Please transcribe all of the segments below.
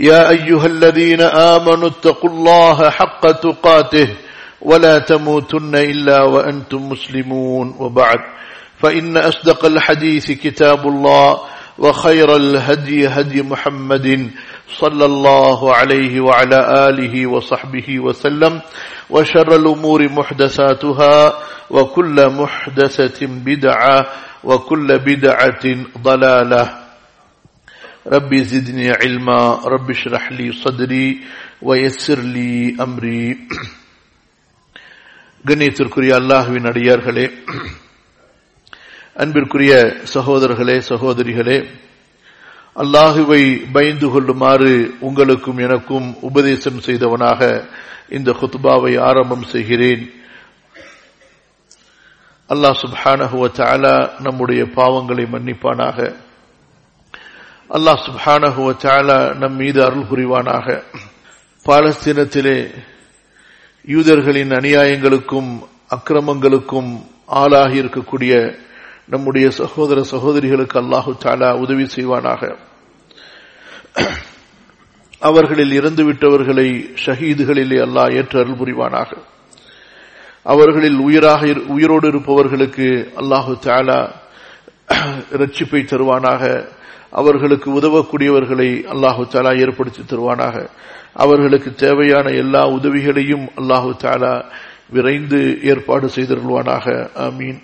يا أيها الذين آمنوا اتقوا الله حق تقاته ولا تموتن إلا وأنتم مسلمون. وبعد فإن أصدق الحديث كتاب الله وخير الهدي هدي محمد صلى الله عليه وعلى آله وصحبه وسلم وشر الأمور محدثاتها وكل محدثة بدعة وكل بدعة ضلالة. ربي زدني علما رب اشرح لي صدري ويسر لي أمري கண்ணியத்திற்குரிய அல்லாஹுவின் அடியார்களே அன்பிற்குரிய சகோதரர்களே சகோதரிகளே அல்லாஹுவை பயந்து கொள்ளுமாறு உங்களுக்கும் எனக்கும் உபதேசம் செய்தவனாக இந்த ஹுத்பாவை ஆரம்பம் செய்கிறேன் அல்லாஹ் சுப்ஹானஹுவ தாலா நம்முடைய பாவங்களை மன்னிப்பானாக அல்லாஹ் சுப்ஹானஹுவ தாலா நம் மீது அருள் புரிவானாக. பாலஸ்தீனத்திலே யூதர்களின் அநியாயங்களுக்கும் அக்கிரமங்களுக்கும் ஆளாகி இருக்கக்கூடிய நம்முடைய சகோதர சகோதரிகளுக்கு அல்லாஹு தாலா உதவி செய்வானாக. அவர்களில் இறந்துவிட்டவர்களை ஷஹீதுகளிலே அல்லாஹ் ஏற்று அருள் புரிவானாக. அவர்களில் உயிராக உயிரோடு இருப்பவர்களுக்கு அல்லாஹு தாலா ரட்சிப்பை தருவானாக. அவர்களுக்கு உதவக்கூடியவர்களை அல்லாஹு தாலா ஏற்படுத்தி தருவானாக. அவர்களுக்கு தேவையான எல்லா உதவிகளையும் அல்லாஹு தாலா விரைந்து ஏற்பாடு செய்திருவானாக ஆமீன்.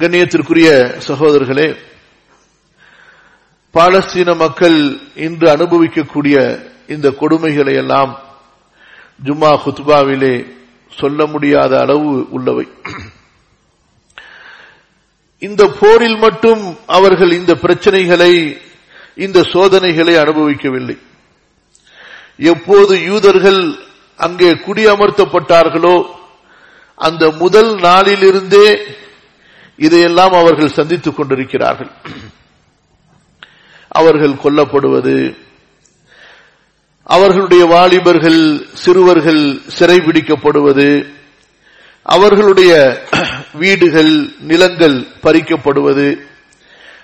கண்ணியத்திற்குரிய சகோதரர்களே பாலஸ்தீன மக்கள் இன்று அனுபவிக்கக்கூடிய இந்த கொடுமைகளை எல்லாம் ஜும்மா ஹுத்பாவிலே சொல்ல முடியாத அளவு உள்ளவை. இந்த போரில் மட்டும் அவர்கள் இந்த பிரச்சனைகளை இந்த சோதனைகளை அனுபவிக்கவில்லை. எப்போது யூதர்கள் அங்கே குடியமர்த்தப்பட்டார்களோ அந்த முதல் நாளிலிருந்தே இதையெல்லாம் அவர்கள் சந்தித்துக் கொண்டிருக்கிறார்கள். அவர்கள் கொல்லப்படுவது அவர்களுடைய வாலிபர்கள் சிறுவர்கள் சிறைபிடிக்கப்படுவது அவர்களுடைய வீடுகள் நிலங்கள் பறிக்கப்படுவது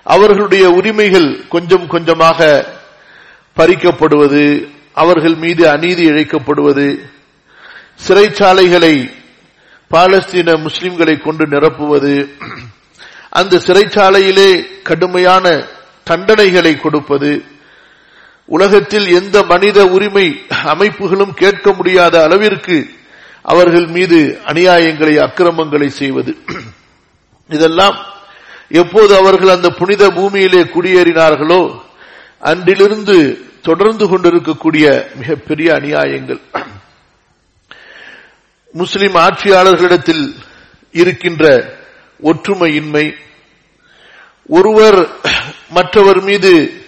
அவர்களுடைய உரிமைகள் கொஞ்சம் கொஞ்சமாக பறிக்கப்படுவது அவர்கள் மீது அநீதி இழைக்கப்படுவது சிறைச்சாலைகளை பாலஸ்தீன முஸ்லிம்களை கொண்டு நிரப்புவது அந்த சிறைச்சாலையிலே கடுமையான தண்டனைகளை கொடுப்பது உலகத்தில் எந்த மனித உரிமை அமைப்புகளும் கேட்க முடியாத அளவிற்கு அவர்கள் மீது அநியாயங்களை அக்கிரமங்களை செய்வது. இதெல்லாம் எப்போது அவர்கள் அந்த புனித பூமியிலே குடியேறினார்களோ அன்றிலிருந்து தொடர்ந்து கொண்டிருக்கக்கூடிய மிகப்பெரிய அநியாயங்கள். முஸ்லிம் ஆட்சியாளர்களிடத்தில் இருக்கின்ற ஒற்றுமையின்மை ஒருவர் மற்றவர் மீது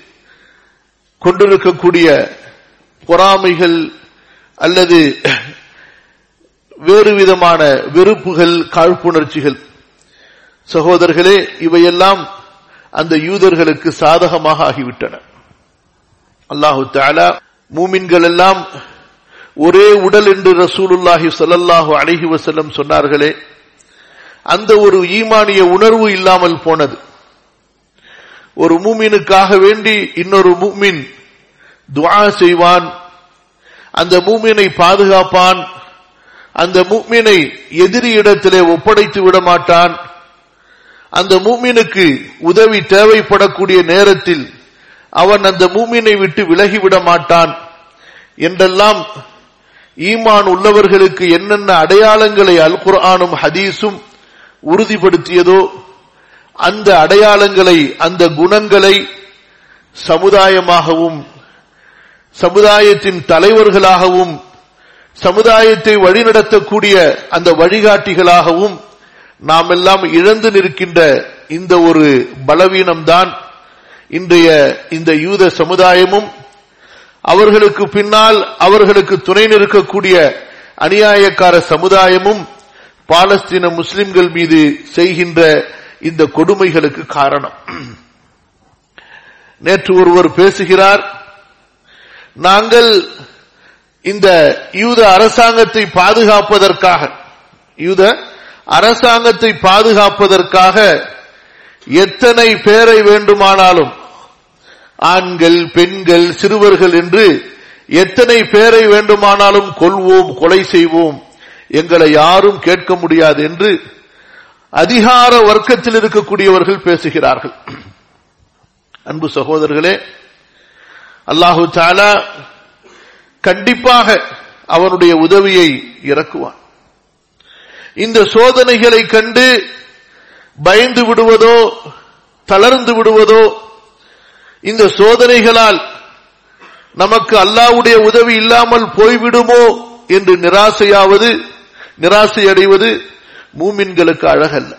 கொண்டிருக்கக்கூடிய பொறாமைகள் அல்லது வேறு விதமான வெறுப்புகள் காழ்ப்புணர்ச்சிகள். சகோதரர்களே இவையெல்லாம் அந்த யூதர்களுக்கு சாதகமாக ஆகிவிட்டன. அல்லாஹு தாலா மூமின்கள் எல்லாம் ஒரே உடல் என்று ரசூலுல்லாஹி சொல்லல்லாஹு அழகி வசல்லம் சொன்னார்களே அந்த ஒரு ஈமானிய உணர்வு இல்லாமல் போனது. ஒரு மூமினுக்காக வேண்டி இன்னொரு மூமின் துவா செய்வான் அந்த மூமினை பாதுகாப்பான் அந்த மூமினை எதிரி இடத்திலே ஒப்படைத்து விட மாட்டான் அந்த மூமினுக்கு உதவி தேவைப்படக்கூடிய நேரத்தில் அவன் அந்த மூமினை விட்டு விலகிவிட மாட்டான் என்றெல்லாம் ஈமான் உள்ளவர்களுக்கு என்னென்ன அடையாளங்களை அல் குர்ஆனும் ஹதீஸும் உறுதிப்படுத்தியதோ அந்த அடையாளங்களை அந்த குணங்களை சமுதாயமாகவும் சமுதாயத்தின் தலைவர்களாகவும் சமுதாயத்தை வழிநடத்தக்கூடிய அந்த வழிகாட்டிகளாகவும் நாம் எல்லாம் இழந்து நிற்கின்ற இந்த ஒரு பலவீனம்தான் இன்றைய இந்த யூத சமுதாயமும். அவர்களுக்கு பின்னால் அவர்களுக்கு துணை நிற்கக்கூடிய அநியாயக்கார சமுதாயமும் பாலஸ்தீன முஸ்லிம்கள் மீது செய்கின்ற இந்த கொடுமைகளுக்கு காரணம். நேற்று ஒருவர் பேசுகிறார் நாங்கள் இந்த யூத அரசாங்கத்தை பாதுகாப்பதற்காக யூத அரசாங்கத்தை பாதுகாப்பதற்காக எத்தனை பேரை வேண்டுமானாலும் ஆண்கள் பெண்கள் சிறுவர்கள் என்று எத்தனை பேரை வேண்டுமானாலும் கொல்வோம் கொலை செய்வோம் எங்களை யாரும் கேட்க முடியாது என்று அதிகார வர்க்கத்தில் இருக்கக்கூடியவர்கள் பேசுகிறார்கள். அன்பு சகோதரர்களே அல்லாஹு தாலா கண்டிப்பாக அவனுடைய உதவியை இறக்குவான். இந்த சோதனைகளை கண்டு பயந்து விடுவதோ தளர்ந்து விடுவதோ இந்த சோதனைகளால் நமக்கு அல்லாவுடைய உதவி இல்லாமல் போய்விடுமோ என்று நிராசையாவது நிராசை அடைவது மூமின்களுக்கு அழகல்ல.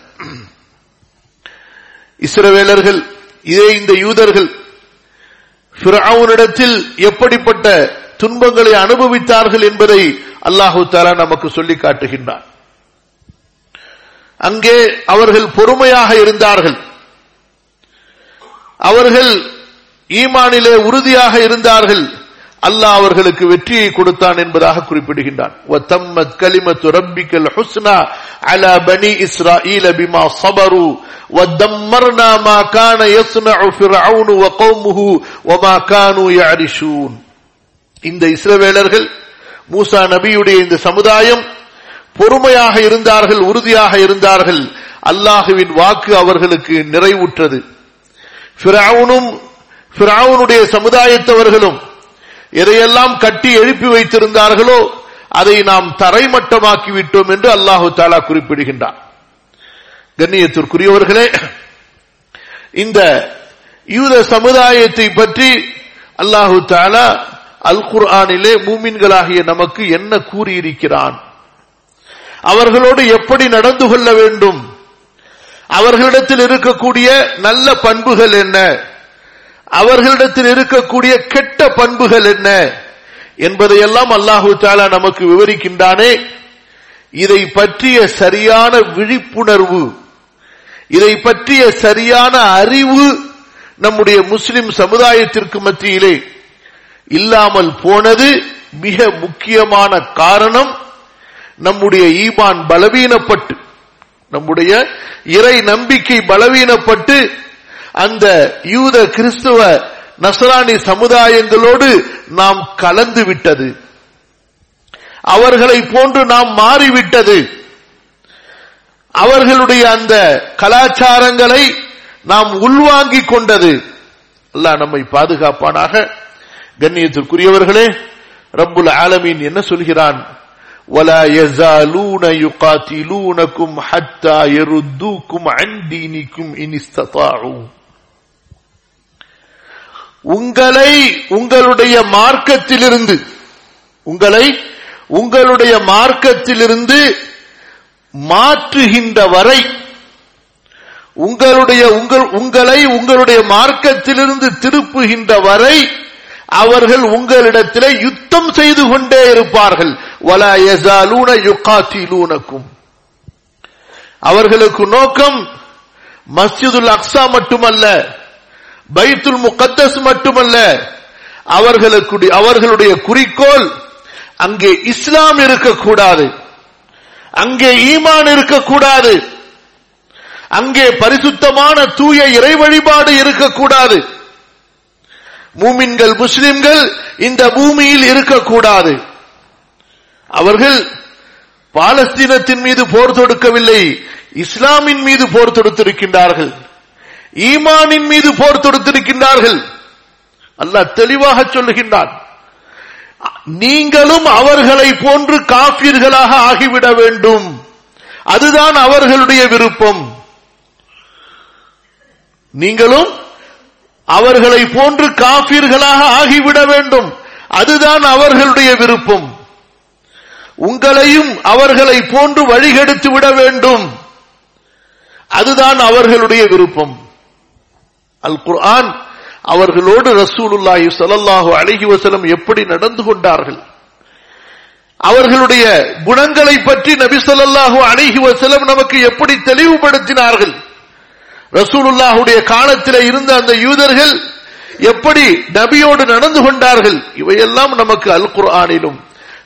இஸ்ரவேலர்கள் இதே இந்த யூதர்கள் பிராவுனிடத்தில் எப்படிப்பட்ட துன்பங்களை அனுபவித்தார்கள் என்பதை அல்லாஹு தாலா நமக்கு சொல்லி காட்டுகின்றான் அங்கே அவர்கள் பொறுமையாக இருந்தார்கள் அவர்கள் ஈமானிலே உறுதியாக இருந்தார்கள் அல்லாஹ் அவர்களுக்கு வெற்றியை கொடுத்தான் என்பதாக குறிப்பிடுகின்றான் وَتَمَّتْ كَلِمَةُ رَبِّكَ الْحُسْنَى عَلَى بَنِي إِسْرَائِيلَ بِمَا صَبَرُوا وَدَمَّرْنَا مَا كَانَ يَصْنَعُ فِرْعَوْنُ وَقَوْمُهُ وَمَا كَانُوا يَعْرِشُونَ இந்த இஸ்ரவேலர்கள் மூசா நபியுடைய இந்த சமுதாயம் பொறுமையாக இருந்தார்கள் உறுதியாக இருந்தார்கள். அல்லாஹுவின் வாக்கு அவர்களுக்கு நிறைவுற்றது. பிராவுனும் பிராவுனுடைய சமுதாயத்தவர்களும் எதையெல்லாம் கட்டி எழுப்பி வைத்திருந்தார்களோ அதை நாம் தரைமட்டமாக்கி விட்டோம் என்று அல்லாஹு தாலா குறிப்பிடுகின்றார் கண்ணியத்திற்குரியவர்களே இந்த யூத சமுதாயத்தை பற்றி அல்லாஹு தாலா அல் குர்ஆனிலே மூமின்களாகிய நமக்கு என்ன கூறியிருக்கிறான்? அவர்களோடு எப்படி நடந்து கொள்ள வேண்டும்? அவர்களிடத்தில் இருக்கக்கூடிய நல்ல பண்புகள் என்ன? அவர்களிடத்தில் இருக்கக்கூடிய கெட்ட பண்புகள் என்ன? என்பதையெல்லாம் அல்லாஹு தாலா நமக்கு விவரிக்கின்றானே. இதை பற்றிய சரியான விழிப்புணர்வு இதை பற்றிய சரியான அறிவு நம்முடைய முஸ்லிம் சமுதாயத்திற்கு மத்தியிலே இல்லாமல் போனது மிக முக்கியமான காரணம் நம்முடைய ஈமான் பலவீனப்பட்டு நம்முடைய இறை நம்பிக்கை பலவீனப்பட்டு அந்த யூத கிறிஸ்துவ நசராணி சமுதாயங்களோடு நாம் கலந்து விட்டது. அவர்களை போன்று நாம் மாறிவிட்டது. அவர்களுடைய அந்த கலாச்சாரங்களை நாம் உள்வாங்கிக் கொண்டது. அல்லாஹ் நம்மை பாதுகாப்பானாக கண்ணியத்திற்குரியவர்களே ரப்புல் ஆலமீன் என்ன சொல்கிறான் ولا يزالون يقاتلونكم حتى يردوكم عن دينكم إن استطاعوا உங்களை உங்களுடைய மார்க்கத்திலிருந்து உங்களை உங்களுடைய மார்க்கத்திலிருந்து மாற்றுகின்ற வரை உங்களுடைய உங்கள் உங்களை உங்களுடைய மார்க்கத்திலிருந்து திருப்புகின்ற வரை அவர்கள் உங்களிடத்திலே யுத்தம் செய்து கொண்டே இருப்பார்கள். வலா யசாலூன யுகாத்திலூனக்கும். அவர்களுக்கு நோக்கம் மஸ்ஜிதுல் அக்ஸா மட்டுமல்ல பைத்துல் முகத்தஸ் மட்டுமல்ல அவர்களுக்கு அவர்களுடைய குறிக்கோள் அங்கே இஸ்லாம் இருக்கக்கூடாது. அங்கே ஈமான் இருக்கக்கூடாது. அங்கே பரிசுத்தமான தூய இறை வழிபாடு இருக்கக்கூடாது. மூமின்கள் முஸ்லிம்கள் இந்த பூமியில் இருக்கக்கூடாது. அவர்கள் பாலஸ்தீனத்தின் மீது போர் தொடுக்கவில்லை இஸ்லாமின் மீது போர் தொடுத்திருக்கின்றார்கள் ஈமானின் மீது போர் தொடுத்திருக்கின்றார்கள். அல்லாஹ் தெளிவாக சொல்லுகின்றான் நீங்களும் அவர்களை போன்று காப்பீர்களாக ஆகிவிட வேண்டும். அதுதான் அவர்களுடைய விருப்பம். நீங்களும் அவர்களை போன்று காபீர்களாக ஆகிவிட வேண்டும். அதுதான் அவர்களுடைய விருப்பம். உங்களையும் அவர்களை போன்று வழிகெடுத்து விட வேண்டும். அதுதான் அவர்களுடைய விருப்பம். அல் குர்ஆன் அவர்களோடு ரசூலுல்லாஹி சலல்லாஹு அலைஹி எப்படி நடந்து கொண்டார்கள்? அவர்களுடைய குணங்களை பற்றி நபி சொல்லாஹு அலைஹி வசலம் நமக்கு எப்படி தெளிவுபடுத்தினார்கள்? ரசூலுல்லாஹுடைய காலத்தில் இருந்த அந்த யூதர்கள் எப்படி நபியோடு நடந்து கொண்டார்கள்? இவையெல்லாம் நமக்கு அல் குர்ஆனிலும்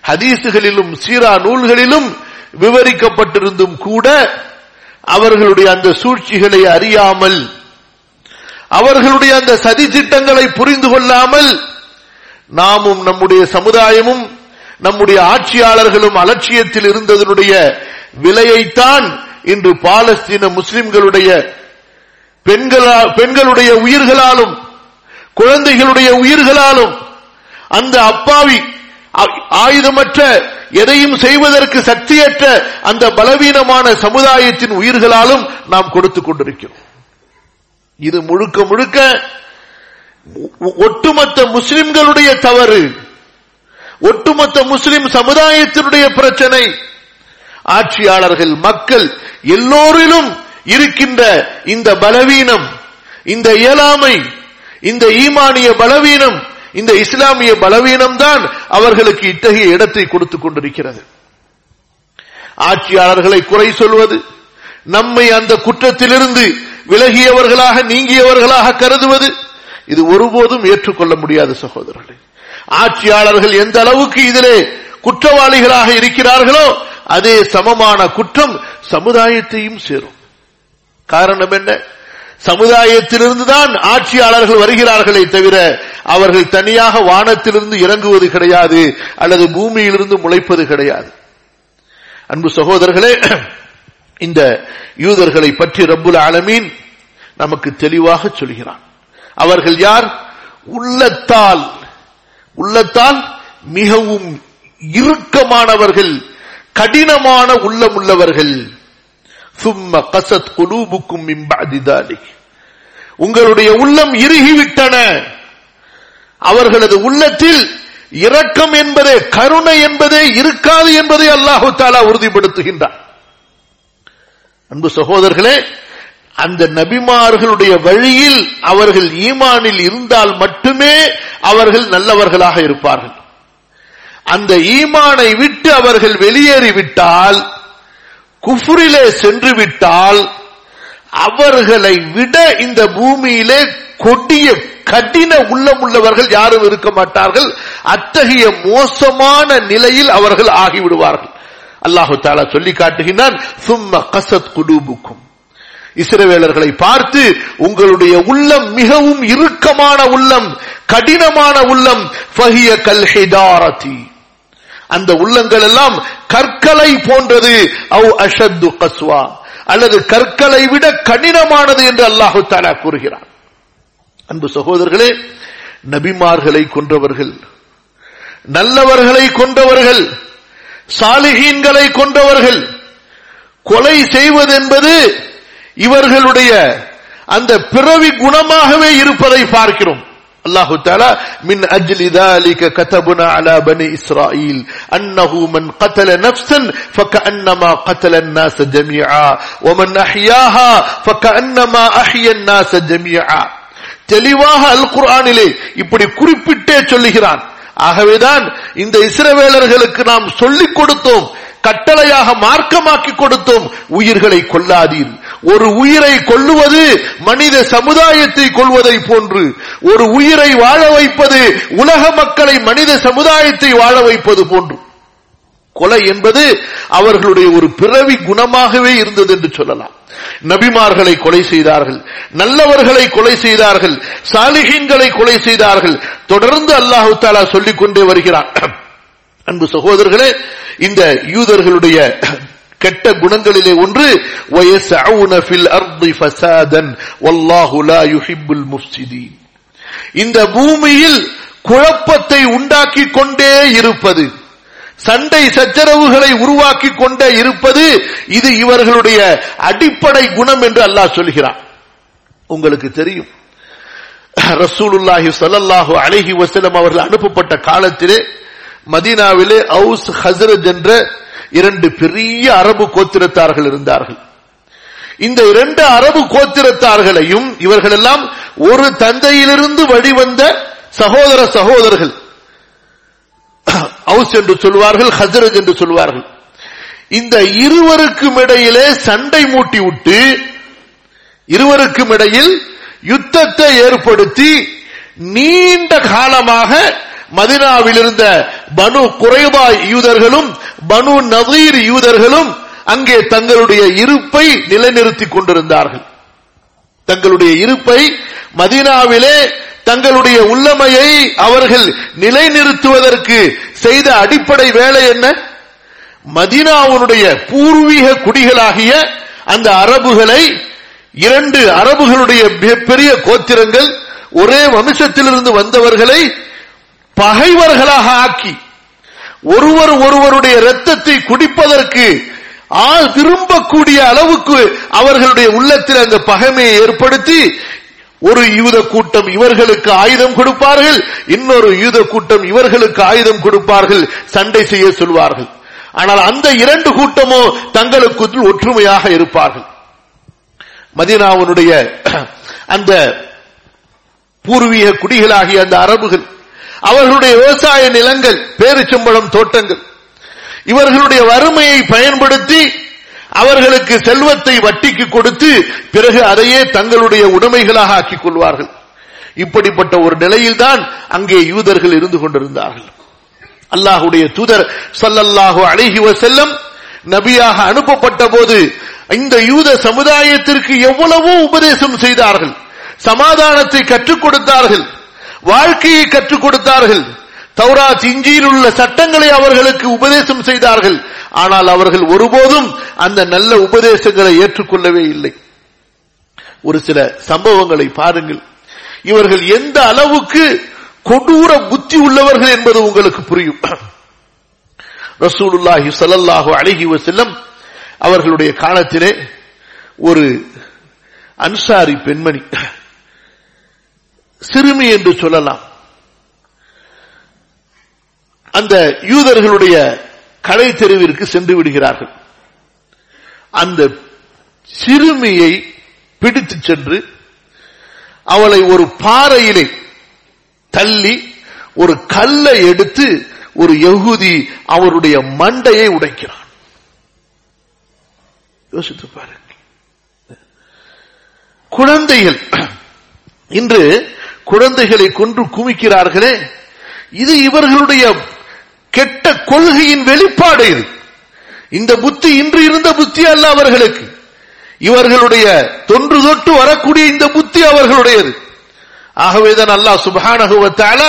ஹதீசுகளிலும் சீரா நூல்களிலும் விவரிக்கப்பட்டிருந்தும் கூட அவர்களுடைய அந்த சூழ்ச்சிகளை அறியாமல் அவர்களுடைய அந்த சதி திட்டங்களை புரிந்து கொள்ளாமல் நாமும் நம்முடைய சமுதாயமும் நம்முடைய ஆட்சியாளர்களும் அலட்சியத்தில் இருந்ததனுடைய விலையைத்தான் இன்று பாலஸ்தீன முஸ்லிம்களுடைய பெண்களா பெண்களுடைய உயிர்களாலும் குழந்தைகளுடைய உயிர்களாலும் அந்த அப்பாவி ஆயுதமற்ற எதையும் செய்வதற்கு சக்தியற்ற அந்த பலவீனமான சமுதாயத்தின் உயிர்களாலும் நாம் கொடுத்துக் கொண்டிருக்கிறோம். இது முழுக்க முழுக்க ஒட்டுமொத்த முஸ்லிம்களுடைய தவறு. ஒட்டுமொத்த முஸ்லிம் சமுதாயத்தினுடைய பிரச்சனை. ஆட்சியாளர்கள் மக்கள் எல்லோரிலும் இருக்கின்ற இந்த பலவீனம் இந்த இயலாமை இந்த ஈமானிய பலவீனம் இந்த இஸ்லாமிய பலவீனம் தான் அவர்களுக்கு இத்தகைய இடத்தை கொடுத்துக் கொண்டிருக்கிறது. ஆட்சியாளர்களை குறை சொல்வது நம்மை அந்த குற்றத்திலிருந்து விலகியவர்களாக நீங்கியவர்களாக கருதுவது இது ஒருபோதும் ஏற்றுக்கொள்ள முடியாத சகோதரர்களே. ஆட்சியாளர்கள் எந்த அளவுக்கு இதிலே குற்றவாளிகளாக இருக்கிறார்களோ அதே சமமான குற்றம் சமுதாயத்தையும் சேரும். காரணம் என்ன? சமுதாயத்திலிருந்து தான் ஆட்சியாளர்கள் வருகிறார்களே தவிர அவர்கள் தனியாக வானத்திலிருந்து இறங்குவது கிடையாது அல்லது பூமியிலிருந்து முளைப்பது கிடையாது. அன்பு சகோதரர்களே இந்த யூதர்களை பற்றி ரப்புல் ஆலமீன் நமக்கு தெளிவாக சொல்கிறான். அவர்கள் யார்? உள்ளத்தால் உள்ளத்தால் மிகவும் இறுக்கமானவர்கள் கடினமான உள்ளமுள்ளவர்கள் சும்ம கசத் குலூபுக்கும் மிம்பாதிதாலி உங்களுடைய உள்ளம் இறுகிவிட்டன. அவர்களது உள்ளத்தில் இரக்கம் என்பதே கருணை என்பதே இருக்காது என்பதை அல்லாஹு தாலா உறுதிப்படுத்துகின்றார் அன்பு சகோதரர்களே அந்த நபிமார்களுடைய வழியில் அவர்கள் ஈமானில் இருந்தால் மட்டுமே அவர்கள் நல்லவர்களாக இருப்பார்கள். அந்த ஈமானை விட்டு அவர்கள் வெளியேறிவிட்டால் குஃபுரிலே சென்று விட்டால் அவர்களை விட இந்த பூமியிலே கொடிய கடின உள்ளமுள்ளவர்கள் யாரும் இருக்க மாட்டார்கள். அத்தகைய மோசமான நிலையில் அவர்கள் ஆகிவிடுவார்கள். அல்லாஹு தாலா சொல்லி காட்டுகின்றான் சும்ம கசத் குடுபுக்கும் இஸ்ரவேலர்களை பார்த்து உங்களுடைய உள்ளம் மிகவும் இறுக்கமான உள்ளம் கடினமான உள்ளம் ஃபஹிய கல் அந்த உள்ளங்கள் எல்லாம் கற்களை போன்றது. அவ் அஷத்து கஸ்வா. அல்லது கற்களை விட கடினமானது என்று அல்லாஹு தாலா கூறுகிறார் அன்பு சகோதரர்களே நபிமார்களை கொன்றவர்கள் நல்லவர்களை கொண்டவர்கள் சாலிகீன்களை கொண்டவர்கள் கொலை செய்வதென்பது இவர்களுடைய அந்த பிறவி குணமாகவே இருப்பதை பார்க்கிறோம். الله تعالى من أجل ذلك كتبنا على بني إسرائيل أنه من قتل نفسا فكأنما قتل الناس جميعا ومن أحياها فكأنما أحيا الناس جميعا தெளிவாக அல் குர்ஆனிலே இப்படி குறிப்பிட்டே சொல்லுகிறான் ஆகவேதான் இந்த இஸ்ரவேலர்களுக்கு நாம் சொல்லிக் கொடுத்தோம் கட்டளையாக மார்க்கமாக்கி கொடுத்தோம் உயிர்களை கொல்லாதீர். ஒரு உயிரை கொள்ளுவது மனித சமுதாயத்தை கொள்வதை போன்று ஒரு உயிரை வாழ வைப்பது உலக மக்களை மனித சமுதாயத்தை வாழ வைப்பது போன்று. கொலை என்பது அவர்களுடைய ஒரு பிறவி குணமாகவே இருந்தது என்று சொல்லலாம். நபிமார்களை கொலை செய்தார்கள் நல்லவர்களை கொலை செய்தார்கள் சாலிகின்களை கொலை செய்தார்கள். தொடர்ந்து அல்லாஹு தாலா சொல்லிக் கொண்டே வருகிறான். அன்பு சகோதரர்களே இந்த யூதர்களுடைய கெட்ட குணங்களிலே ஒன்று இந்த பூமியில் குழப்பத்தை உண்டாக்கி கொண்டே இருப்பது சண்டை சச்சரவுகளை உருவாக்கி கொண்டே இருப்பது இது இவர்களுடைய அடிப்படை குணம் என்று அல்லாஹ் சொல்கிறான். உங்களுக்கு தெரியும் ரசூலுல்லாஹி சல்லாஹு அலஹி வசலம் அவர்கள் அனுப்பப்பட்ட காலத்திலே மதீனாவிலே அவுஸ் ஹசரத் என்ற இரண்டு பெரிய அரபு கோத்திரத்தார்கள் இருந்தார்கள். இந்த இரண்டு அரபு கோத்திரத்தார்களையும் இவர்களெல்லாம் ஒரு தந்தையிலிருந்து வழிவந்த சகோதர சகோதரர்கள். அவுஸ் என்று சொல்வார்கள் ஹசரத் என்று சொல்வார்கள். இந்த இருவருக்கும் இடையிலே சண்டை மூட்டி விட்டு இருவருக்கும் இடையில் யுத்தத்தை ஏற்படுத்தி நீண்ட காலமாக மதினாவில் இருந்த பனு குறைவா யூதர்களும் பனு நவீர் யூதர்களும் அங்கே தங்களுடைய இருப்பை நிலைநிறுத்திக் கொண்டிருந்தார்கள். தங்களுடைய இருப்பை மதினாவிலே தங்களுடைய உள்ளமையை அவர்கள் நிலைநிறுத்துவதற்கு செய்த அடிப்படை வேலை என்ன? மதினாவுடைய பூர்வீக குடிகளாகிய அந்த அரபுகளை இரண்டு அரபுகளுடைய மிகப்பெரிய கோத்திரங்கள் ஒரே வம்சத்திலிருந்து வந்தவர்களை பகைவர்களாக ஆக்கி ஒருவர் ஒருவருடைய ரத்தத்தை குடிப்பதற்கு ஆள் விரும்பக்கூடிய அளவுக்கு அவர்களுடைய உள்ளத்தில் அந்த பகைமையை ஏற்படுத்தி ஒரு யூத கூட்டம் இவர்களுக்கு ஆயுதம் கொடுப்பார்கள் இன்னொரு யூத கூட்டம் இவர்களுக்கு ஆயுதம் கொடுப்பார்கள் சண்டை செய்ய சொல்வார்கள். ஆனால் அந்த இரண்டு கூட்டமோ தங்களுக்கு ஒற்றுமையாக இருப்பார்கள். மதினாவுடைய அந்த பூர்வீக குடிகளாகிய அந்த அரபுகள் அவர்களுடைய விவசாய நிலங்கள் பேரிச்சம்பழம் தோட்டங்கள். இவர்களுடைய வறுமையை பயன்படுத்தி அவர்களுக்கு செல்வத்தை வட்டிக்கு கொடுத்து பிறகு அதையே தங்களுடைய உடைமைகளாக ஆக்கிக் கொள்வார்கள். இப்படிப்பட்ட ஒரு நிலையில்தான் அங்கே யூதர்கள் இருந்து கொண்டிருந்தார்கள். அல்லாஹுடைய தூதர் சல்லல்லாஹு அழகி செல்லம் நபியாக அனுப்பப்பட்ட போது இந்த யூத சமுதாயத்திற்கு எவ்வளவோ உபதேசம் செய்தார்கள் சமாதானத்தை கற்றுக் கொடுத்தார்கள். வாழ்க்கையை கற்றுக் கொடுத்தார்கள். தௌராத் இஞ்சியில் உள்ள சட்டங்களை அவர்களுக்கு உபதேசம் செய்தார்கள். ஆனால் அவர்கள் ஒருபோதும் அந்த நல்ல உபதேசங்களை ஏற்றுக்கொள்ளவே இல்லை. ஒரு சில சம்பவங்களை பாருங்கள். இவர்கள் எந்த அளவுக்கு கொடூர புத்தி உள்ளவர்கள் என்பது உங்களுக்கு புரியும். ரசூலுல்லாஹி சல்லல்லாஹு அழகி செல்லம் அவர்களுடைய காலத்திலே ஒரு அன்சாரி பெண்மணி சிறுமி என்று சொல்லலாம். அந்த யூதர்களுடைய கடை தெருவிற்கு சென்று விடுகிறார்கள். அந்த சிறுமியை பிடித்து சென்று அவளை ஒரு பாறையிலே தள்ளி ஒரு கல்லை எடுத்து ஒரு எகுதி அவருடைய மண்டையை உடைக்கிறான். யோசித்து பாருங்கள். குழந்தைகள் இன்று குழந்தைகளை கொன்று குமிக்கிறார்களே இது இவர்களுடைய கெட்ட கொள்கையின் வெளிப்பாடு இது. இந்த புத்தி இன்று இருந்த புத்தி அல்ல அவர்களுக்கு. இவர்களுடைய தொன்று தொட்டு வரக்கூடிய இந்த புத்தி அவர்களுடையது. ஆகவேதான் அல்லாஹ் சுபானகுவத்தால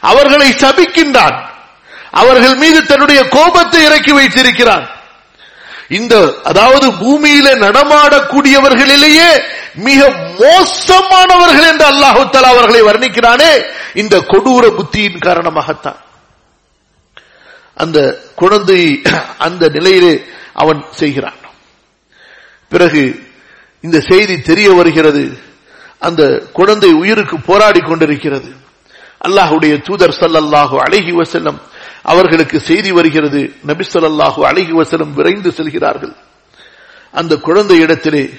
அவர்களை சபிக்கின்றான். அவர்கள் மீது தன்னுடைய கோபத்தை இறக்கி வைத்திருக்கிறான். இந்த அதாவது பூமியில நடமாடக்கூடியவர்களிலேயே மிக மோசமானவர்கள் என்று அல்லாஹு தலா அவர்களை வர்ணிக்கிறானே இந்த கொடூர புத்தியின் காரணமாகத்தான். அந்த குழந்தை அந்த நிலையிலே அவன் செய்கிறான். பிறகு இந்த செய்தி தெரிய வருகிறது. அந்த குழந்தை உயிருக்கு போராடி கொண்டிருக்கிறது. அல்லாஹுடைய தூதர் சல்லல்லாஹு அழகி வசல்லம் அவர்களுக்கு செய்தி வருகிறது. நபி சொல்லாஹு அழகி வசலம் விரைந்து செல்கிறார்கள். அந்த குழந்தை இடத்திலே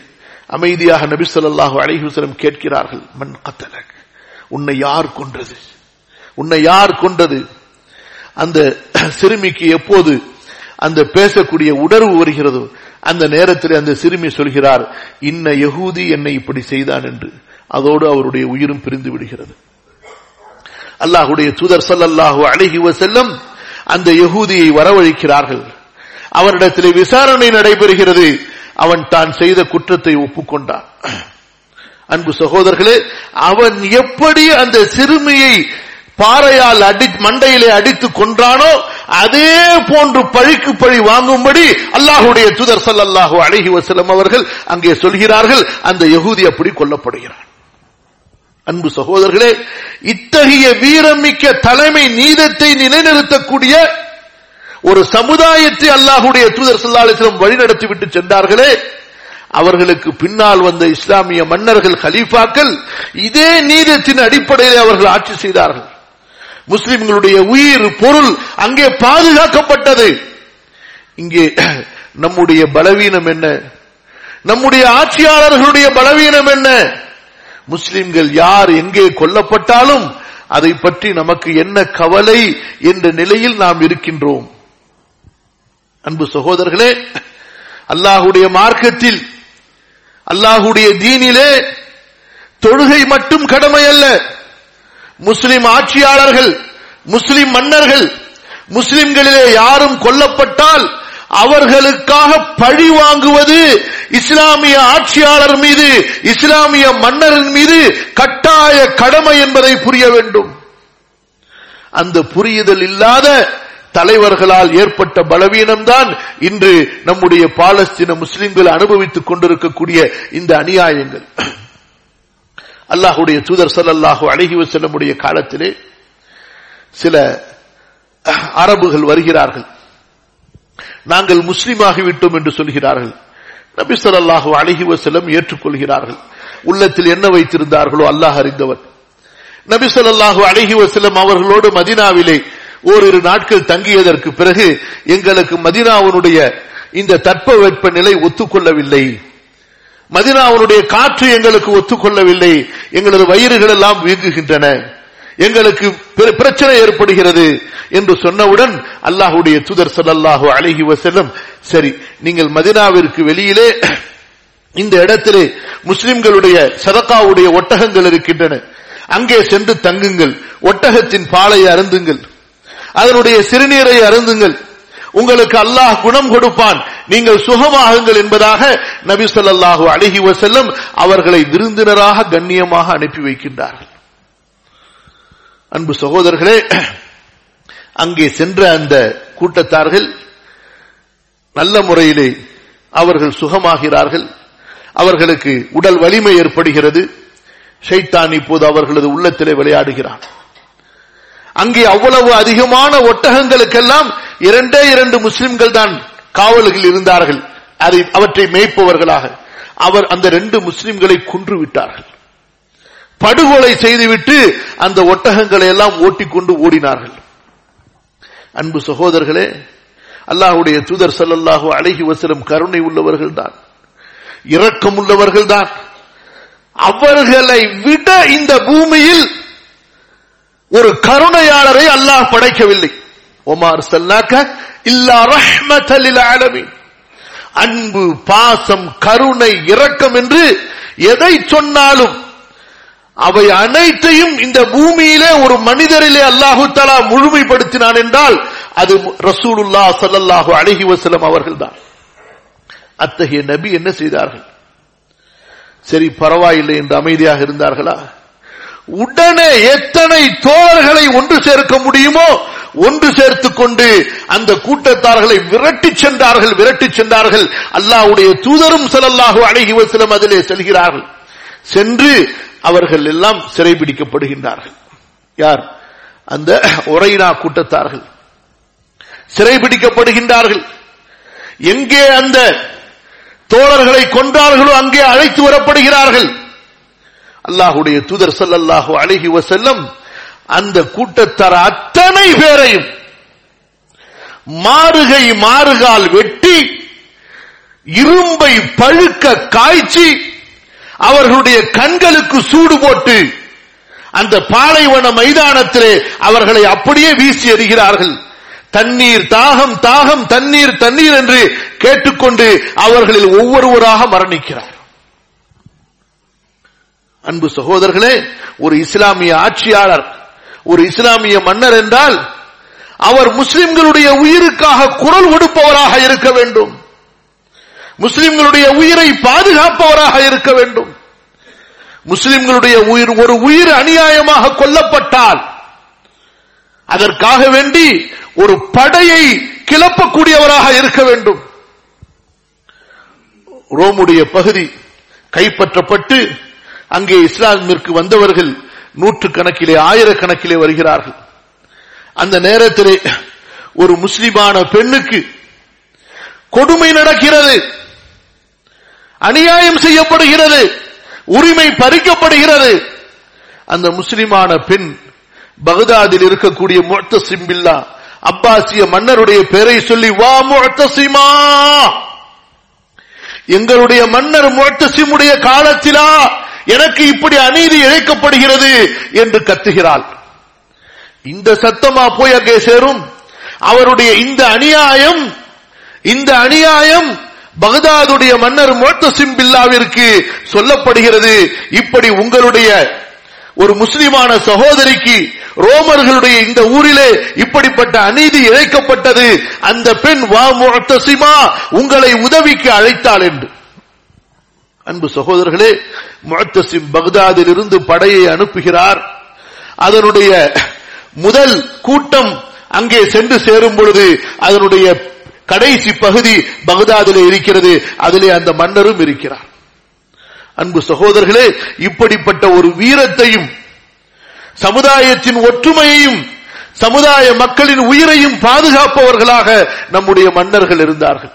அமைதியாக நபி சொல்லாஹு அழகி கேட்கிறார்கள் மண் கத்தலக்? உன்னை யார் கொன்றது? உன்னை யார் கொன்றது? அந்த சிறுமிக்கு எப்போது அந்த பேசக்கூடிய உணர்வு வருகிறதோ அந்த நேரத்தில் அந்த சிறுமி சொல்கிறார் இன்ன யகூதி என்னை இப்படி செய்தான் என்று. அதோடு அவருடைய உயிரும் பிரிந்து விடுகிறது. அல்லாஹுடைய தூதர் சல்லாஹு அழகி செல்லும் அந்த யகூதியை வரவழைக்கிறார்கள். அவரிடத்திலே விசாரணை நடைபெறுகிறது. அவன் தான் செய்த குற்றத்தை ஒப்புக்கொண்டான். அன்பு சகோதரர்களே அவன் எப்படி அந்த சிறுமியை பாறையால் அடி மண்டையிலே அடித்து கொன்றானோ அதே போன்று பழிக்கு பழி வாங்கும்படி அல்லாஹுடைய துதர் சல்லாஹு அழகி வசலம் அவர்கள் அங்கே சொல்கிறார்கள். அந்த யகுதி அப்படி கொல்லப்படுகிறான். அன்பு சகோதரர்களே இத்தகைய வீரமிக்க தலைமை நீதத்தை நிலைநிறுத்தக்கூடிய ஒரு சமுதாயத்தை அல்லாஹுடைய தூதர் சல்லாஹிஸ்லம் வழிநடத்தி விட்டு சென்றார்களே அவர்களுக்கு பின்னால் வந்த இஸ்லாமிய மன்னர்கள் ஹலீஃபாக்கள் இதே நீதத்தின் அடிப்படையில் அவர்கள் ஆட்சி செய்தார்கள். முஸ்லிம்களுடைய உயிர் பொருள் அங்கே பாதுகாக்கப்பட்டது. இங்கே நம்முடைய பலவீனம் என்ன? நம்முடைய ஆட்சியாளர்களுடைய பலவீனம் என்ன? முஸ்லிம்கள் யார் எங்கே கொல்லப்பட்டாலும் அதை பற்றி நமக்கு என்ன கவலை என்ற நிலையில் நாம் இருக்கின்றோம். அன்பு சகோதரர்களே அல்லாஹுடைய மார்க்கத்தில் அல்லாஹுடைய தீனிலே தொழுகை மட்டும் கடமை அல்ல முஸ்லிம் ஆட்சியாளர்கள் முஸ்லிம் மன்னர்கள் முஸ்லிம்களிலே யாரும் கொல்லப்பட்டால் அவர்களுக்காக பழி வாங்குவது இஸ்லாமிய ஆட்சியாளர் மீது இஸ்லாமிய மன்னரின் மீது கட்டாய கடமை என்பதை புரிய வேண்டும். அந்த புரியுதல் இல்லாத தலைவர்களால் ஏற்பட்ட பலவீனம்தான் இன்று நம்முடைய பாலஸ்தீன முஸ்லிம்கள் அனுபவித்துக் கொண்டிருக்கக்கூடிய இந்த அநியாயங்கள். அல்லாஹுடைய தூதர் சல்லாஹூ அழகி செல்லமுடைய காலத்திலே சில அரபுகள் வருகிறார்கள். நாங்கள் முஸ்லீமாகிவிட்டோம் என்று சொல்கிறார்கள். நபி சொல்லாஹு அழகி செல்லம் ஏற்றுக்கொள்கிறார்கள். உள்ளத்தில் என்ன வைத்திருந்தார்களோ அல்லாஹ் அறிந்தவன். நபி சொல்லாஹு அழகி செல்லம் அவர்களோடு மதினாவிலே ஓரிரு நாட்கள் தங்கியதற்கு பிறகு எங்களுக்கு மதினாவனுடைய இந்த தட்பவெப்ப நிலை ஒத்துக்கொள்ளவில்லை. மதினாவுடைய காற்று எங்களுக்கு ஒத்துக்கொள்ளவில்லை. எங்களது வயிறுகள் எல்லாம் வீங்குகின்றன. எங்களுக்கு பிரச்சனை ஏற்படுகிறது என்று சொன்னவுடன் அல்லாஹுடைய துதர் சல்லாஹூ அழகி வசல்லம் சரி நீங்கள் மதினாவிற்கு வெளியிலே இந்த இடத்திலே முஸ்லிம்களுடைய சதக்காவுடைய ஒட்டகங்கள் இருக்கின்றன. அங்கே சென்று தங்குங்கள். ஒட்டகத்தின் பாலை அருந்துங்கள். அதனுடைய சிறுநீரை அருந்துங்கள். உங்களுக்கு அல்லாஹ் குணம் கொடுப்பான். நீங்கள் சுகமாகுங்கள் என்பதாக நபி சொல்லாஹு அழகி வசல்லம் அவர்களை விருந்தினராக கண்ணியமாக அனுப்பி வைக்கின்றார்கள் அன்பு சகோதரர்களே அங்கே சென்ற அந்த கூட்டத்தார்கள் நல்ல முறையிலே அவர்கள் சுகமாகிறார்கள். அவர்களுக்கு உடல் வலிமை ஏற்படுகிறது. ஷைத்தான் இப்போது அவர்களது உள்ளத்திலே விளையாடுகிறான். அங்கே அவ்வளவு அதிகமான ஒட்டகங்களுக்கெல்லாம் இரண்டே இரண்டு முஸ்லிம்கள் தான் காவல்கள் இருந்தார்கள். அதை அவற்றை மேய்ப்பவர்களாக. அவர் அந்த ரெண்டு முஸ்லிம்களை கொன்று விட்டார்கள் படுகொலை செய்துவிட்டு அந்த ஒட்டகங்களை எல்லாம் ஓட்டிக்கொண்டு ஓடினார்கள். அன்பு சகோதரர்களே அல்லாஹுடைய தூதர் சல்லல்லாஹு அழகி வசலம் கருணை உள்ளவர்கள் தான் இரக்கம் உள்ளவர்கள் தான் அவர்களை விட இந்த பூமியில் ஒரு கருணையாளரை அல்லாஹ் படைக்கவில்லை. ஒமார் சல்லாக்க இல்லா ரஹ்மத்தலில் ஆலமீன். அன்பு பாசம் கருணை இரக்கம் என்று எதை சொன்னாலும் அவை அனைத்தையும் இந்த பூமியிலே ஒரு மனிதரிலே அல்லாஹு தலா முழுமைப்படுத்தினான் என்றால் அது ரசூலுல்லா சல்லல்லாஹு அழகி வசலம் அவர்கள் தான் அத்தகைய நபி என்ன செய்தார்கள்? சரி பரவாயில்லை என்று அமைதியாக இருந்தார்களா? உடனே எத்தனை தோழர்களை ஒன்று சேர்க்க முடியுமோ ஒன்று சேர்த்துக் கொண்டு அந்த கூட்டத்தார்களை விரட்டி சென்றார்கள் விரட்டி சென்றார்கள். அல்லாஹ்வுடைய தூதரும் ஸல்லல்லாஹு அழகி வசலம் அதிலே செல்கிறார்கள். சென்று அவர்கள் எல்லாம் சிறைபிடிக்கப்படுகின்றார்கள். யார்? அந்த ஒரைனா கூட்டத்தார்கள். சிறைபிடிக்கப்படுகின்றார்கள். எங்கே அந்த தோழர்களை கொன்றார்களோ அங்கே அழைத்து வரப்படுகிறார்கள். அல்லாஹுடைய தூதர் ஸல்லல்லாஹு அழகி வசல்லம் அந்த கூட்டத்தார் அத்தனை பேரையும் மாறுகை மாறுகால் வெட்டி இரும்பை பழுக்க காய்ச்சி அவர்களுடைய கண்களுக்கு சூடு போட்டு அந்த பாலைவன மைதானத்திலே அவர்களை அப்படியே வீசி எறிகிறார்கள். தண்ணீர் தாகம் தாகம் தண்ணீர் தண்ணீர் என்று கேட்டுக்கொண்டு அவர்களில் ஒவ்வொருவராக மரணிக்கிறார். அன்பு சகோதரர்களே ஒரு இஸ்லாமிய ஆட்சியாளர் ஒரு இஸ்லாமிய மன்னர் என்றால் அவர் முஸ்லிம்களுடைய உயிருக்காக குரல் கொடுப்பவராக இருக்க வேண்டும். முஸ்லிம்களுடைய உயிரை பாதுகாப்பவராக இருக்க வேண்டும். முஸ்லிம்களுடைய உயிர் ஒரு உயிர் அநியாயமாக கொல்லப்பட்டால் அதற்காக வேண்டி ஒரு படையை கிளப்பக்கூடியவராக இருக்க வேண்டும். ரோமுடைய பகுதி கைப்பற்றப்பட்டு அங்கே இஸ்லாமிற்கு வந்தவர்கள் நூற்று கணக்கிலே ஆயிரக்கணக்கிலே வருகிறார்கள். அந்த நேரத்திலே ஒரு முஸ்லிமான பெண்ணுக்கு கொடுமை நடக்கிறது. அநியாயம் செய்யப்படுகிறது. உரிமை பறிக்கப்படுகிறது. அந்த முஸ்லிமான பெண் பகதாதில் இருக்கக்கூடிய முத்தசிம்பில்லா அப்பாசிய மன்னருடைய பெயரை சொல்லி வா முத்தசிமா எங்களுடைய மன்னர் முழத்தசிமுடைய காலத்திலா எனக்கு இப்படி அநீதி இழைக்கப்படுகிறது என்று கத்துகிறாள். இந்த சத்தமா போய் அங்கே சேரும்? அவருடைய இந்த அநியாயம் இந்த அநியாயம் பகதாதுடைய மன்னர் மோட்டசிம் பில்லாவிற்கு சொல்லப்படுகிறது. இப்படி உங்களுடைய ஒரு முஸ்லிமான சகோதரிக்கு ரோமர்களுடைய இந்த ஊரிலே இப்படிப்பட்ட அநீதி இழைக்கப்பட்டது அந்த பெண் வா முத்தசிமா உங்களை உதவிக்கு அழைத்தாள் என்று. அன்பு சகோதரர்களே முத்தசிம் பக்தாதில் இருந்து படையை அனுப்புகிறார். அதனுடைய முதல் கூட்டம் அங்கே சென்று சேரும் பொழுது அதனுடைய கடைசி பகுதி பகதாதிலே இருக்கிறது. அதிலே அந்த மன்னரும் இருக்கிறார். அன்பு சகோதரர்களே இப்படிப்பட்ட ஒரு வீரத்தையும் சமுதாயத்தின் ஒற்றுமையையும் சமுதாய மக்களின் உயிரையும் பாதுகாப்பவர்களாக நம்முடைய மன்னர்கள் இருந்தார்கள்.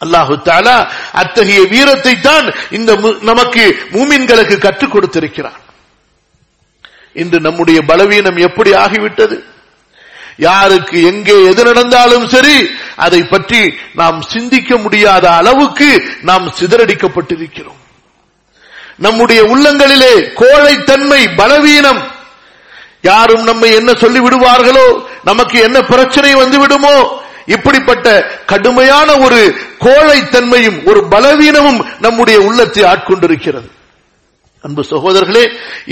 அல்லாஹு தாலா அத்தகைய வீரத்தை தான் இந்த நமக்கு மூமின்களுக்கு கற்றுக் கொடுத்திருக்கிறார் இன்று நம்முடைய பலவீனம் எப்படி ஆகிவிட்டது? யாருக்கு எங்கே எது நடந்தாலும் சரி அதை பற்றி நாம் சிந்திக்க முடியாத அளவுக்கு நாம் சிதறடிக்கப்பட்டிருக்கிறோம். நம்முடைய உள்ளங்களிலே கோழைத்தன்மை பலவீனம் யாரும் நம்மை என்ன சொல்லி விடுவார்களோ நமக்கு என்ன பிரச்சனை வந்து விடுமோ இப்படிப்பட்ட கடுமையான ஒரு கோழைத்தன்மையும் ஒரு பலவீனமும் நம்முடைய உள்ளத்தை ஆட்கொண்டிருக்கிறது. அன்பு சகோதரர்களே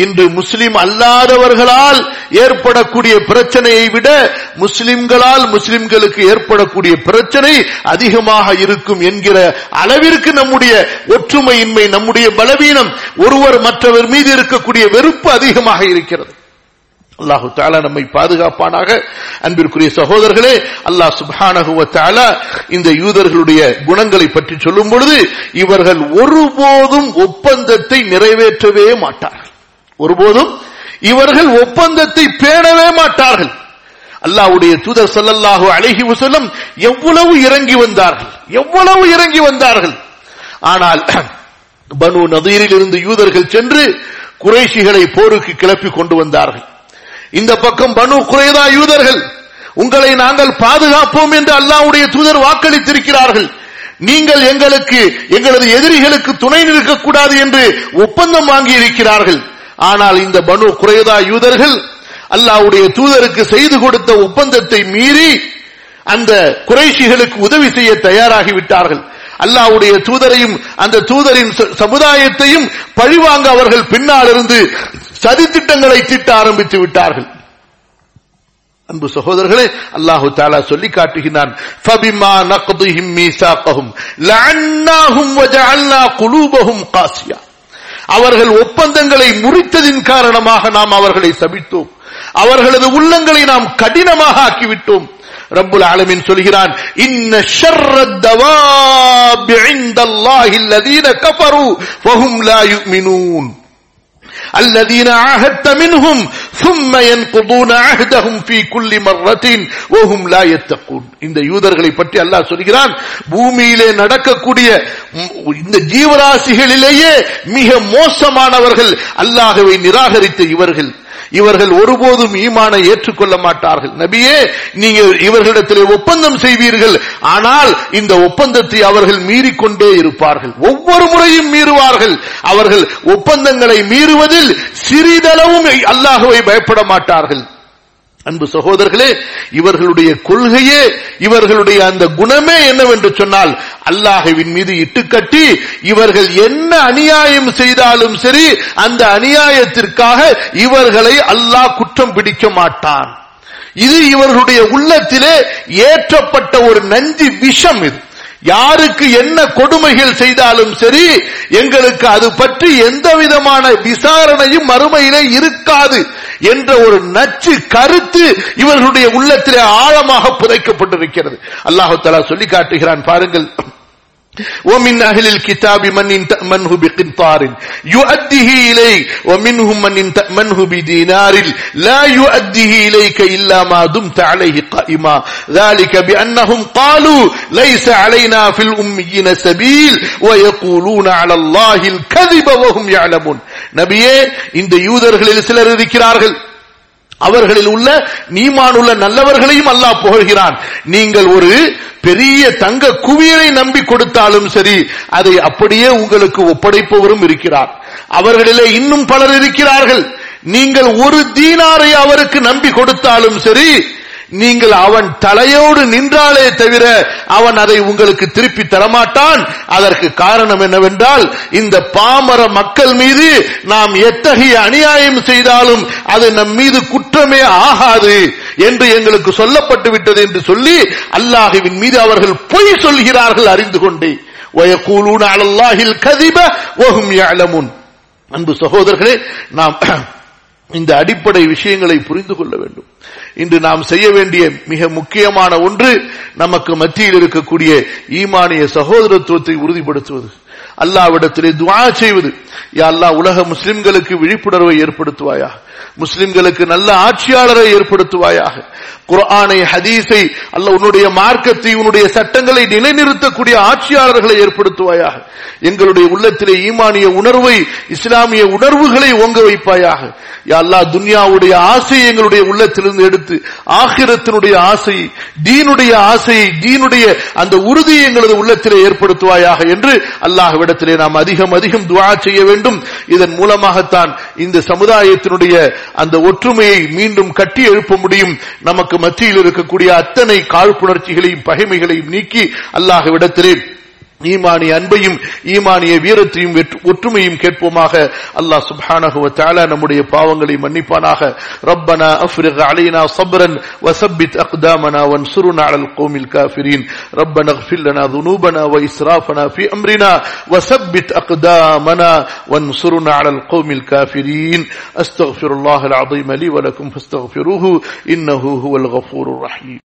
இன்று முஸ்லிம் அல்லாதவர்களால் ஏற்படக்கூடிய பிரச்சனையை விட முஸ்லிம்களால் முஸ்லிம்களுக்கு ஏற்படக்கூடிய பிரச்சனை அதிகமாக இருக்கும் என்கிற அளவிற்கு நம்முடைய ஒற்றுமையின்மை நம்முடைய பலவீனம் ஒருவர் மற்றவர் மீது இருக்கக்கூடிய வெறுப்பு அதிகமாக இருக்கிறது. அல்லாஹு தாலா நம்மை பாதுகாப்பானாக. அன்பிற்குரிய சகோதரர்களே அல்லாஹ் சுபானகுவ தாலா இந்த யூதர்களுடைய குணங்களை பற்றி சொல்லும் பொழுது இவர்கள் ஒருபோதும் ஒப்பந்தத்தை நிறைவேற்றவே மாட்டார்கள். ஒருபோதும் இவர்கள் ஒப்பந்தத்தை பேணவே மாட்டார்கள். அல்லாவுடைய தூதர் சல்லல்லாஹு அழகி வசலம் எவ்வளவு இறங்கி வந்தார்கள் எவ்வளவு இறங்கி வந்தார்கள். ஆனால் பனு நதீரில் இருந்து யூதர்கள் சென்று குறைஷிகளை போருக்கு கிளப்பி கொண்டு வந்தார்கள். இந்த பக்கம் பனு குறைதா யூதர்கள் உங்களை நாங்கள் பாதுகாப்போம் என்று அல்லாவுடைய தூதர் வாக்களித்திருக்கிறார்கள். நீங்கள் எங்களுக்கு எங்களது எதிரிகளுக்கு துணை நிற்கக்கூடாது என்று ஒப்பந்தம் வாங்கி இருக்கிறார்கள் ஆனால் இந்த பனு குறைதா யூதர்கள் அல்லாவுடைய தூதருக்கு செய்து கொடுத்த ஒப்பந்தத்தை மீறி அந்த குறைஷிகளுக்கு உதவி செய்ய தயாராகிவிட்டார்கள். அல்லாவுடைய தூதரையும் அந்த தூதரின் சமுதாயத்தையும் பழிவாங்க அவர்கள் பின்னால் இருந்து சதித்திட்டங்களை திட்ட ஆரம்பித்து விட்டார்கள். அன்பு சகோதரர்களே அல்லாஹு தாலா சொல்லி காட்டுகிறான் காசியா. அவர்கள் ஒப்பந்தங்களை முறித்ததின் காரணமாக நாம் அவர்களை சபித்தோம். அவர்களது உள்ளங்களை நாம் கடினமாக ஆக்கிவிட்டோம். ரப்புல் ஆலமின் சொல்கிறான் இன்ன ஷர்ரத் தவாபி இன்தல்லாஹி அல்லதீன கஃபரு ஃபஹும் லா யுமினூன் الذين عاهدت منهم ثم ينقضون عهدهم في كل مرة وهم لا يتقون இந்த யூதர்களை பற்றி அல்லாஹ் சொல்கிறான் பூமியிலே நடக்கக்கூடிய இந்த ஜீவராசிகளிலேயே மிக மோசமானவர்கள் அல்லாஹவை நிராகரித்த இவர்கள் இவர்கள் ஒருபோதும் ஈமானை ஏற்றுக்கொள்ள மாட்டார்கள். நபியே நீங்க இவர்களிடத்திலே ஒப்பந்தம் செய்வீர்கள். ஆனால் இந்த ஒப்பந்தத்தை அவர்கள் மீறிக்கொண்டே இருப்பார்கள். ஒவ்வொரு முறையும் மீறுவார்கள். அவர்கள் ஒப்பந்தங்களை மீறுவதில் சிறிதளவும் அல்லாஹுவை பயப்பட மாட்டார்கள். அன்பு சகோதரர்களே இவர்களுடைய கொள்கையே இவர்களுடைய அந்த குணமே என்னவென்று சொன்னால் அல்லாஹுவின் மீது இட்டுக்கட்டி இவர்கள் என்ன அநியாயம் செய்தாலும் சரி அந்த அநியாயத்திற்காக இவர்களை அல்லாஹ் குற்றம் பிடிக்க மாட்டான். இது இவர்களுடைய உள்ளத்திலே ஏற்றப்பட்ட ஒரு நஞ்சு விஷம் இது. யாருக்கு என்ன கொடுமைகள் செய்தாலும் சரி எங்களுக்கு அது பற்றி எந்த விதமான விசாரணையும் மறுமையிலே இருக்காது என்ற ஒரு நச்சு கருத்து இவர்களுடைய உள்ளத்திலே ஆழமாக புதைக்கப்பட்டிருக்கிறது. அல்லாஹு தலா சொல்லி காட்டுகிறான் பாருங்கள். ومن أهل الكتاب من تأمنه بقنطار يؤديه إليك ومنهم من تأمنه بدينار لا يؤديه إليك إلا ما دمت عليه قائما ذلك بأنهم قالوا ليس علينا في الأميين سبيل ويقولون على الله الكذب وهم يعلمون நபியே இந்த யூதர்களில் சிலர் இருக்கிறார்கள் அவர்களில் உள்ள நீமான் உள்ள நல்லவர்களையும் அல்லாஹ் புகழ்கிறான். நீங்கள் ஒரு பெரிய தங்க குவியலை நம்பி கொடுத்தாலும் சரி அதை அப்படியே உங்களுக்கு ஒப்படைப்பவரும் இருக்கிறார். அவர்களிலே இன்னும் பலர் இருக்கிறார்கள். நீங்கள் ஒரு தீனாரை அவருக்கு நம்பி கொடுத்தாலும் சரி நீங்கள் அவன் தலையோடு நின்றாலே தவிர அவன் அதை உங்களுக்கு திருப்பி தரமாட்டான் அதற்கு காரணம் என்னவென்றால் இந்த பாமர மக்கள் மீது நாம் எத்தகைய அநியாயம் செய்தாலும் அது நம் மீது குற்றமே ஆகாது என்று எங்களுக்கு சொல்லப்பட்டு விட்டது என்று சொல்லி அல்லாஹுவின் மீது அவர்கள் பொய் சொல்கிறார்கள் அறிந்து கொண்டே وَيَقُولُونَ عَلَى اللَّهِ الْكَذِبَ وَهُمْ يَعْلَمُونَ அன்பு சகோதரர்களே நாம் இந்த அடிப்படை விஷயங்களை புரிந்து கொள்ள வேண்டும். இன்று நாம் செய்ய வேண்டிய மிக முக்கியமான ஒன்று நமக்கு மத்தியில் இருக்கக்கூடிய ஈமானிய சகோதரத்துவத்தை உறுதிப்படுத்துவது. அல்லாவிடத்திலே துவா செய்வது யா அல்லாஹ் உலக முஸ்லிம்களுக்கு விழிப்புணர்வை ஏற்படுத்துவாயா? முஸ்லிம்களுக்கு நல்ல ஆட்சியாளரை ஏற்படுத்துவாயாக. குரானை ஹதீஸை அல்ல உன்னுடைய மார்க்கத்தை உன்னுடைய சட்டங்களை நிலைநிறுத்தக்கூடிய ஆட்சியாளர்களை ஏற்படுத்துவாயாக. எங்களுடைய உள்ளத்திலே ஈமானிய உணர்வை இஸ்லாமிய உணர்வுகளை ஓங்க வைப்பாயாக. எல்லா துன்யாவுடைய ஆசையை எங்களுடைய உள்ளத்திலிருந்து எடுத்து ஆகிரத்தினுடைய ஆசை தீனுடைய ஆசையை தீனுடைய அந்த உறுதியை எங்களது உள்ளத்திலே ஏற்படுத்துவாயாக என்று அல்லாஹ்விடத்திலே நாம் அதிகம் அதிகம் துவா செய்ய வேண்டும். இதன் மூலமாகத்தான் இந்த சமுதாயத்தினுடைய அந்த ஒற்றுமையை மீண்டும் கட்டி எழுப்ப முடியும். நமக்கு மத்தியில் இருக்கக்கூடிய அத்தனை காழ்ப்புணர்ச்சிகளையும் பகைமைகளையும் நீக்கி அல்லாஹ்விடத்திலே ஈமானிய அன்பையும் ஈமானிய வீரத்தையும் வெற்று- ஒற்றுமையும் கேட்போமாக அல்லாஹ் சுப்ஹானஹு வ தஆலா நம்முடைய பாவங்களை மன்னிப்பானாக ரப்பனா அஃப்ரிக் அலைனா صبرا وثبت اقدامنا وانصرنا على القوم الكافرين ربنا اغفر لنا ذنوبنا واسرافنا في امرنا وثبت اقدامنا وانصرنا على القوم الكافرين استغفر الله العظيم لي ولكم فاستغفروه انه هو الغفور الرحيم